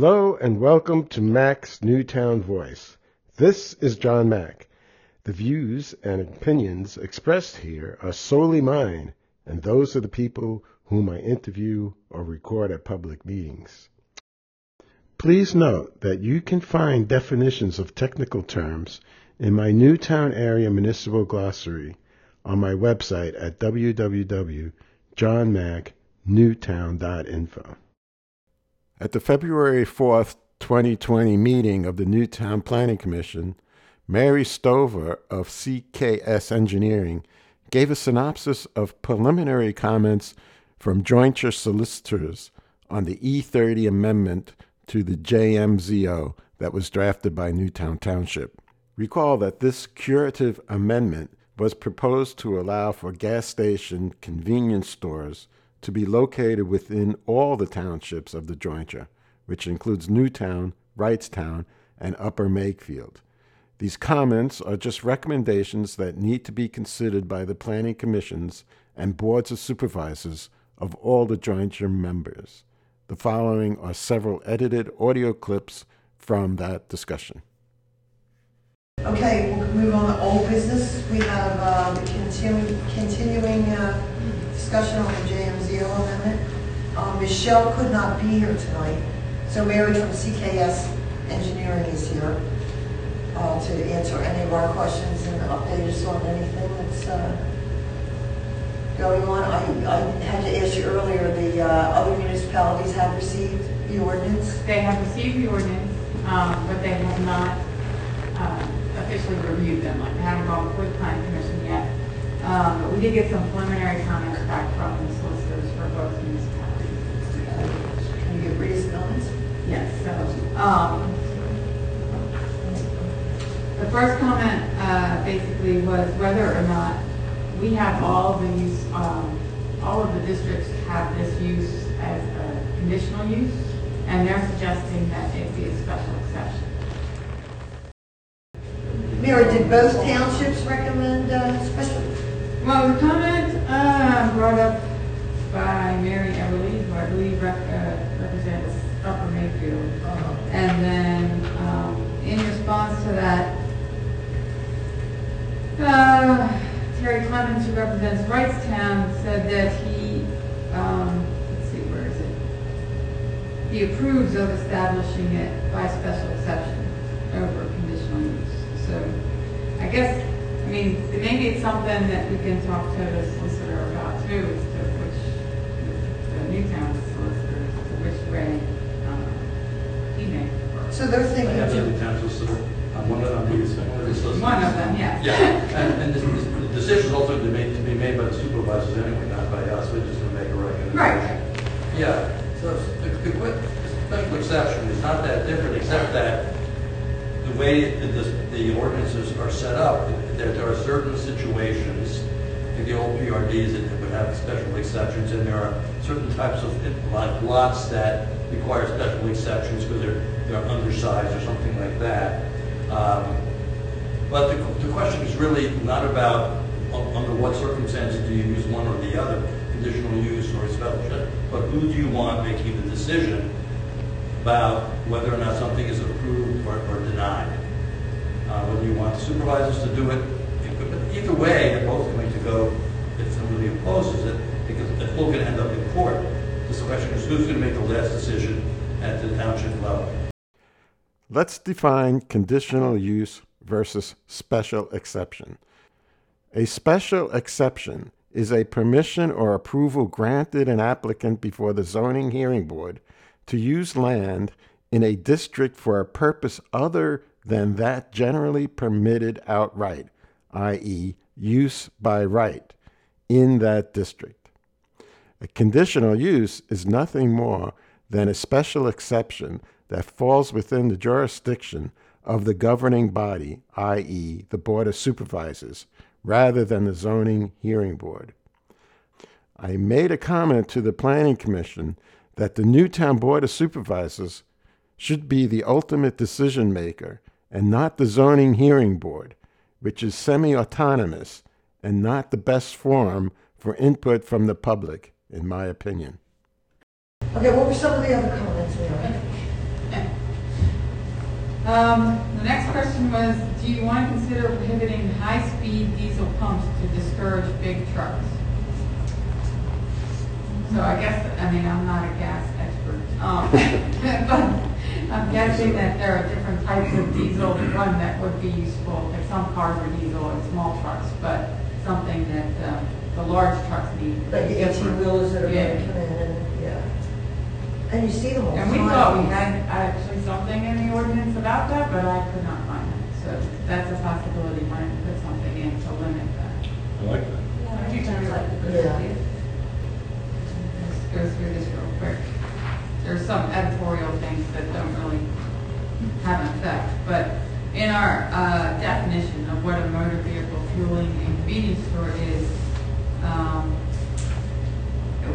Hello and welcome to Mack's Newtown Voice. This is John Mack. The views and opinions expressed here are solely mine and those of the people whom I interview or record at public meetings. Please note that you can find definitions of technical terms in my Newtown Area Municipal Glossary on my website at www.johnmacknewtown.info. At the February 4th, 2020 meeting of the Newtown Planning Commission, Mary Stover of CKS Engineering gave a synopsis of preliminary comments from jointure solicitors on the E30 amendment to the JMZO that was drafted by Newtown Township. Recall that this curative amendment was proposed to allow for gas station convenience stores to be located within all the townships of the jointure, which includes Newtown, Wrightstown, and Upper Makefield. These comments are just recommendations that need to be considered by the planning commissions and boards of supervisors of all the jointure members. The following are several edited audio clips from that discussion. Okay, we'll move on to old business. We have uh, the continu- continuing uh, discussion on the Amendment. Uh, Michelle could not be here tonight, so Mary from CKS Engineering is here uh, to answer any of our questions and update us on anything that's uh, going on. I I had to ask you earlier, the uh, other municipalities have received the ordinance? They have received the ordinance, um, but they have not uh, officially reviewed them, like, they haven't gone the planning commission yet. Um, But we did get some preliminary comments back from the solicitors for both municipalities. Can you give Rita's comments? Yes, so, um, the first comment, uh, basically was whether or not we have all of the use, um, all of the districts have this use as a conditional use, and they're suggesting that it be a special exception. Mary, did both townships recommend uh, special? Well, the comment, uh, brought up by Mary Everly, who I believe uh, represents Upper Makefield. Uh, And then, um, in response to that, uh, Terry Clemens, who represents Wrightstown, said that he, um, let's see, where is it? He approves of establishing it by special exception over conditional use. So, I guess, I mean, maybe it's something that we can talk to the solicitor about too, as to which, the Newtown solicitor, as to which way, um, he may prefer. So they're I thinking, have to- the town solicitor, I'm one of, I'm the, one of the solicitors. One of them, yes. Yeah, and, and this, this, the decision's ultimately made, to be made by the supervisors anyway, not by us, we're just gonna make a recommendation. Right. Yeah, so the, the quick, special exception is not that different, except that the way that the, the ordinances are set up, that there are certain situations, like the old PRDs that would have special exceptions, and there are certain types of, like lots that require special exceptions because they're, they're undersized or something like that. Um, But the, the question is really not about under what circumstances do you use one or the other, conditional use or special but who do you want making the decision about whether or not something is approved or, or denied? Uh, whether you want supervisors to do it, either way, they're both going to go, if somebody opposes it, because it's all going to end up in court. This question is who's going to make the last decision at the township level? Let's define conditional use versus special exception. A special exception is a permission or approval granted an applicant before the zoning hearing board to use land in a district for a purpose other than that generally permitted outright, i.e., use by right, in that district. A conditional use is nothing more than a special exception that falls within the jurisdiction of the governing body, i.e., the Board of Supervisors, rather than the zoning hearing board. I made a comment to the Planning Commission that the Newtown Board of Supervisors should be the ultimate decision maker and not the zoning hearing board, which is semi autonomous and not the best forum for input from the public, in my opinion. okay, what were some of the other comments, Mary? Um, the next question was, do you want to consider prohibiting high-speed diesel pumps to discourage big trucks? So I guess, I mean, I'm not a gas expert, um, but I'm guessing that there are different types of diesel. One that would be useful, if some cars are diesel and small trucks, but something that, um, the large trucks need. Like the eighteen different. wheelers that are Yeah. gonna come in, and, yeah. And you see them all the And time. we thought we had actually something in the ordinance about that, but I could not find it. So that's a possibility, might put something in to limit that. I like that. Sounds like a good Yeah. idea. Let's go through this real quick. There's some editorial things that don't really have an effect, but in our uh, definition of what a motor vehicle fueling and convenience store is, um,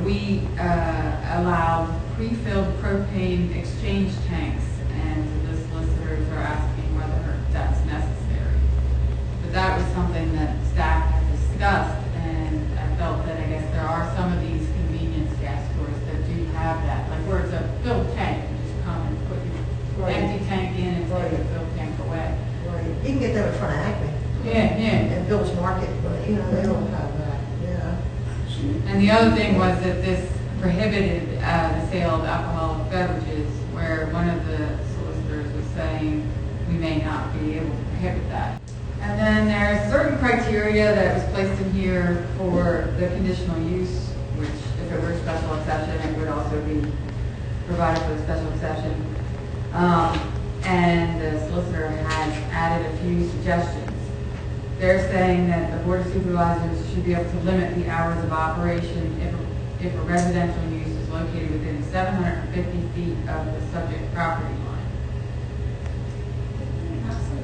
we uh, allowed pre-filled propane exchange tanks, and the solicitors are asking whether that's necessary. But that was something that staff had discussed, and I felt that I guess there are some of these convenience gas stores that do have that, like where it's a filled tank, you just come and put your Right. empty tank in and take the Right. filled tank away. Right. You can get them in front of Acme Yeah, yeah. and Bill's Market, but, you know, they don't have that. And the other thing was that this prohibited uh, the sale of alcoholic beverages, where one of the solicitors was saying we may not be able to prohibit that. And then there are certain criteria that was placed in here for the conditional use, which if it were a special exception, it would also be provided for the special exception. Um, And the solicitor has added a few suggestions. They're saying that the Board of Supervisors should be able to limit the hours of operation if, if a residential use is located within 750 feet of the subject property line.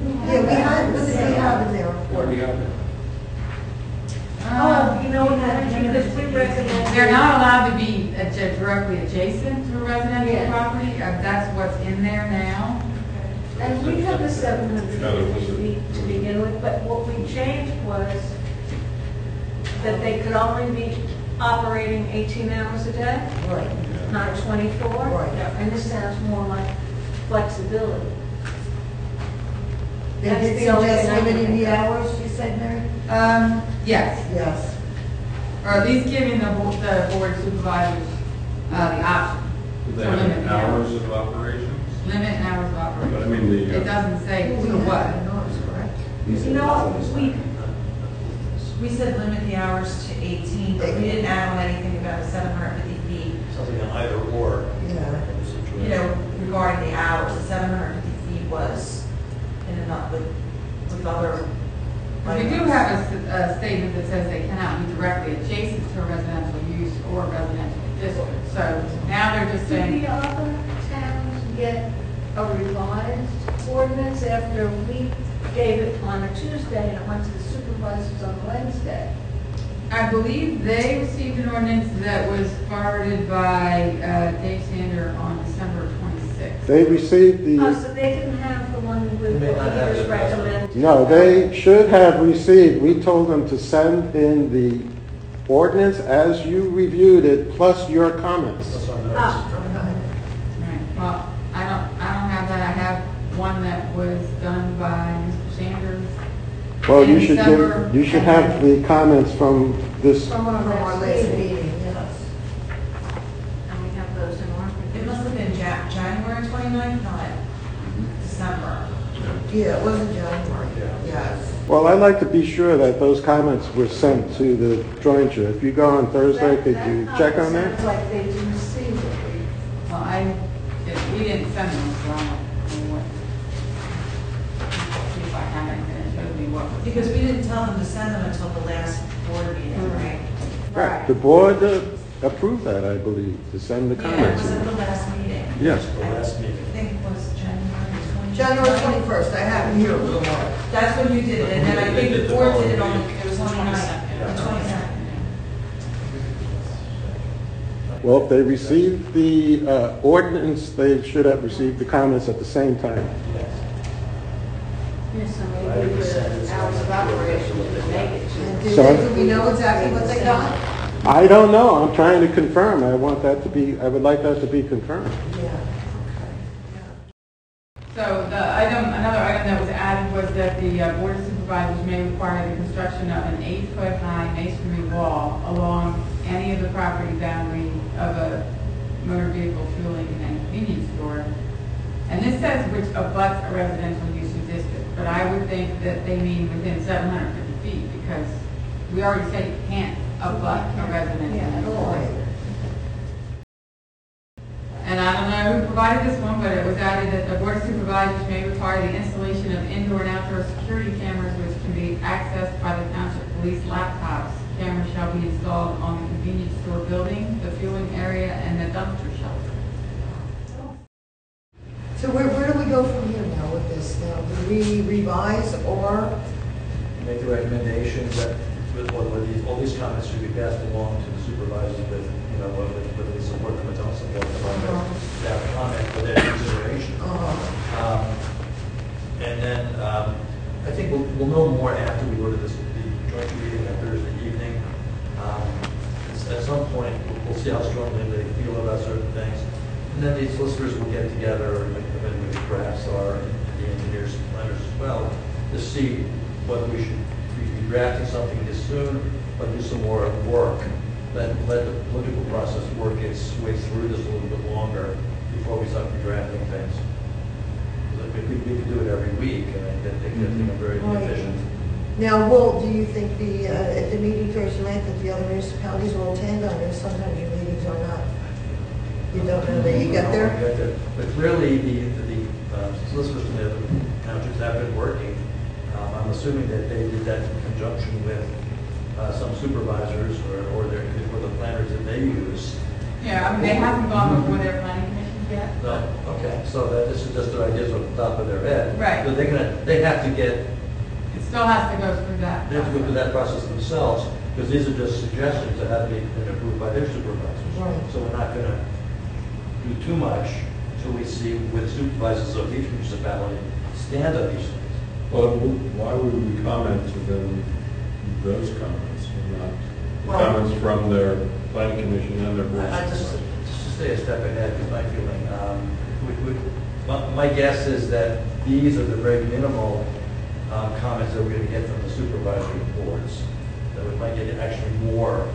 Yeah, we what did they have in their report? Um, oh, you know, because we recommend. They're not allowed to be directly adjacent to a residential yes. property. Uh, that's what's in there now. Okay. And we have the 700 to begin with, but what we changed was that they could only be operating eighteen hours a day, Right. not twenty-four. Right. And this sounds more like flexibility. They That's did the only suggest thing I can limiting the think hours, you said, Mary? Um, yes, Yes. or at least giving the, bo- the board supervisors, uh, the option. Do they to have limit any hours of operations? Limit hours of operation. But I operation. mean, the, It uh, doesn't say to We what. had, No, it's correct. You know, we, we said limit the hours to 18, but we didn't add on anything about the 750 feet, Something in either or. Yeah. you know, regarding the hours. The 750 feet was in enough with, with other. We do have a, s- a statement that says they cannot be directly adjacent to a residential use or residential district. So now they're just Did saying, the other towns get a revised ordinance after we gave it on a Tuesday and it went to the supervisors on Wednesday? I believe they received an ordinance that was forwarded by uh, Dave Sander on December 26th. They received Oh, the, so they didn't have the one with They may what not have Peter's it. recommended? no, they should have received, we told them to send in the ordinance as you reviewed it, plus your comments. That's our notice. Ah, Right, well, I don't, I don't have that. I have one that was done by Mr. Sanders. Well, you should give, you should have the comments from this, From our last meeting, yes. And we have those in our. It must have been Ja- January 29th, not December. Yeah, it wasn't January, yes. well, I'd like to be sure that those comments were sent to the jointure. If you go on Thursday, could you check on that? Sounds like they didn't see it. Well, I, we didn't send them, so I don't know what. See if I have anything that shows me what. Because we didn't tell them to send them until the last board meeting, right? Right, the board uh, approved that, I believe, to send the Yeah, it comments. was at the last meeting. Yes. The last meeting. I think it was January 29th. January twenty-first, I have it here a little more. That's when you did it, and then I think the the board did it on week. the 29th, the 22nd. Well, if they received the uh, ordinance, they should have received the comments at the same time. Yes, so maybe the hours of operation would make it to. Sorry? do we know exactly what they got? I don't know, I'm trying to confirm, I want that to be, I would like that to be confirmed. Yeah. So the item another item that was added was that the uh, Board of Supervisors may require the construction of an eight-foot-high masonry wall along any of the property boundary of a motor vehicle fueling and convenience store. And this says which abuts a residential use district, but I would think that they mean within seven hundred fifty feet, because we already said you can't abut a residential Yeah, at all. And I don't know who provided this one, but it was added that the board of supervisors may require the installation of indoor and outdoor security cameras which can be accessed by the township police laptops. Cameras shall be installed on the convenience store building, the fueling area, and the dumpster shelter. So where, where do we go from here now with this? Now, do we revise or, make the recommendation that, with, these, all these comments should be passed along to the supervisors with, you know, whether, they support them or don't support them, on their staff comment for their consideration. uh, Um, And then, um, I think we'll, we'll know more after we go to this, the joint meeting on Thursday evening. Um, At some point, we'll- we'll see how strongly they feel about certain things. And then the solicitors will get together, and and perhaps our, the engineers, and planners as well, to see whether we should be drafting something this soon, or do some more work. Let, let the political process work its way through this a little bit longer before we start drafting things. Because if we, we could do it every week, and I think, I think I'm very Right. efficient. now, will, do you think the, uh, at the meeting Thursday night that the other municipalities will attend? I know sometimes your meetings are not. You don't know that you get there? But clearly, the, the uh, solicitors from the other townships have been working. Um, I'm assuming that they did that in conjunction with uh, some supervisors or, or their, or the planners that they use. Yeah, I mean, they haven't gone before their planning commission yet. No, okay, so that, this is just their ideas off the top of their head. Right. But they're gonna, they have to get, It still has to go through that. they have to go through that process themselves, because these are just suggestions that have been been approved by their supervisors. Right. So we're not gonna do too much until we see with supervisors of each municipality stand on these things. Well, why would we comment to them those comments and not the Well- comments from their planning commission and their board? I I just, just to stay a step ahead, because my feeling, um, we, we, my, my guess is that these are the very minimal, um, comments that we're gonna get from the supervisory boards. That we might get actually more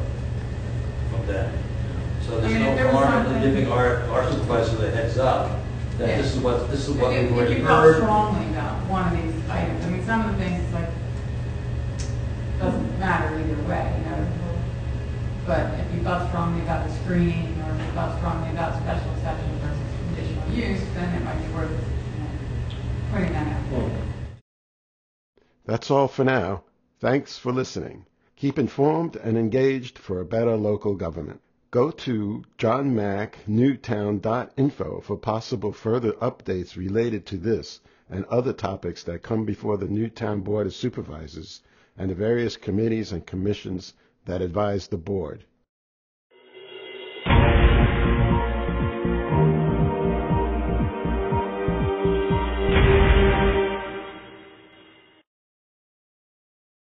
from them. So I there's mean, if there no was harm in something- giving our, our supervisor the heads up, that this is what, this is what If we've if already you felt heard. strongly about one of these items, I mean, some of the things, it's like, doesn't matter either way, you know? But if you felt strongly about the screening, or if you felt strongly about special exception versus conditional use, then it might be worth, you know, putting that out. Well, That's all for now. Thanks for listening. Keep informed and engaged for a better local government. Go to johnmacknewtown.info for possible further updates related to this and other topics that come before the Newtown Board of Supervisors and the various committees and commissions that advise the board.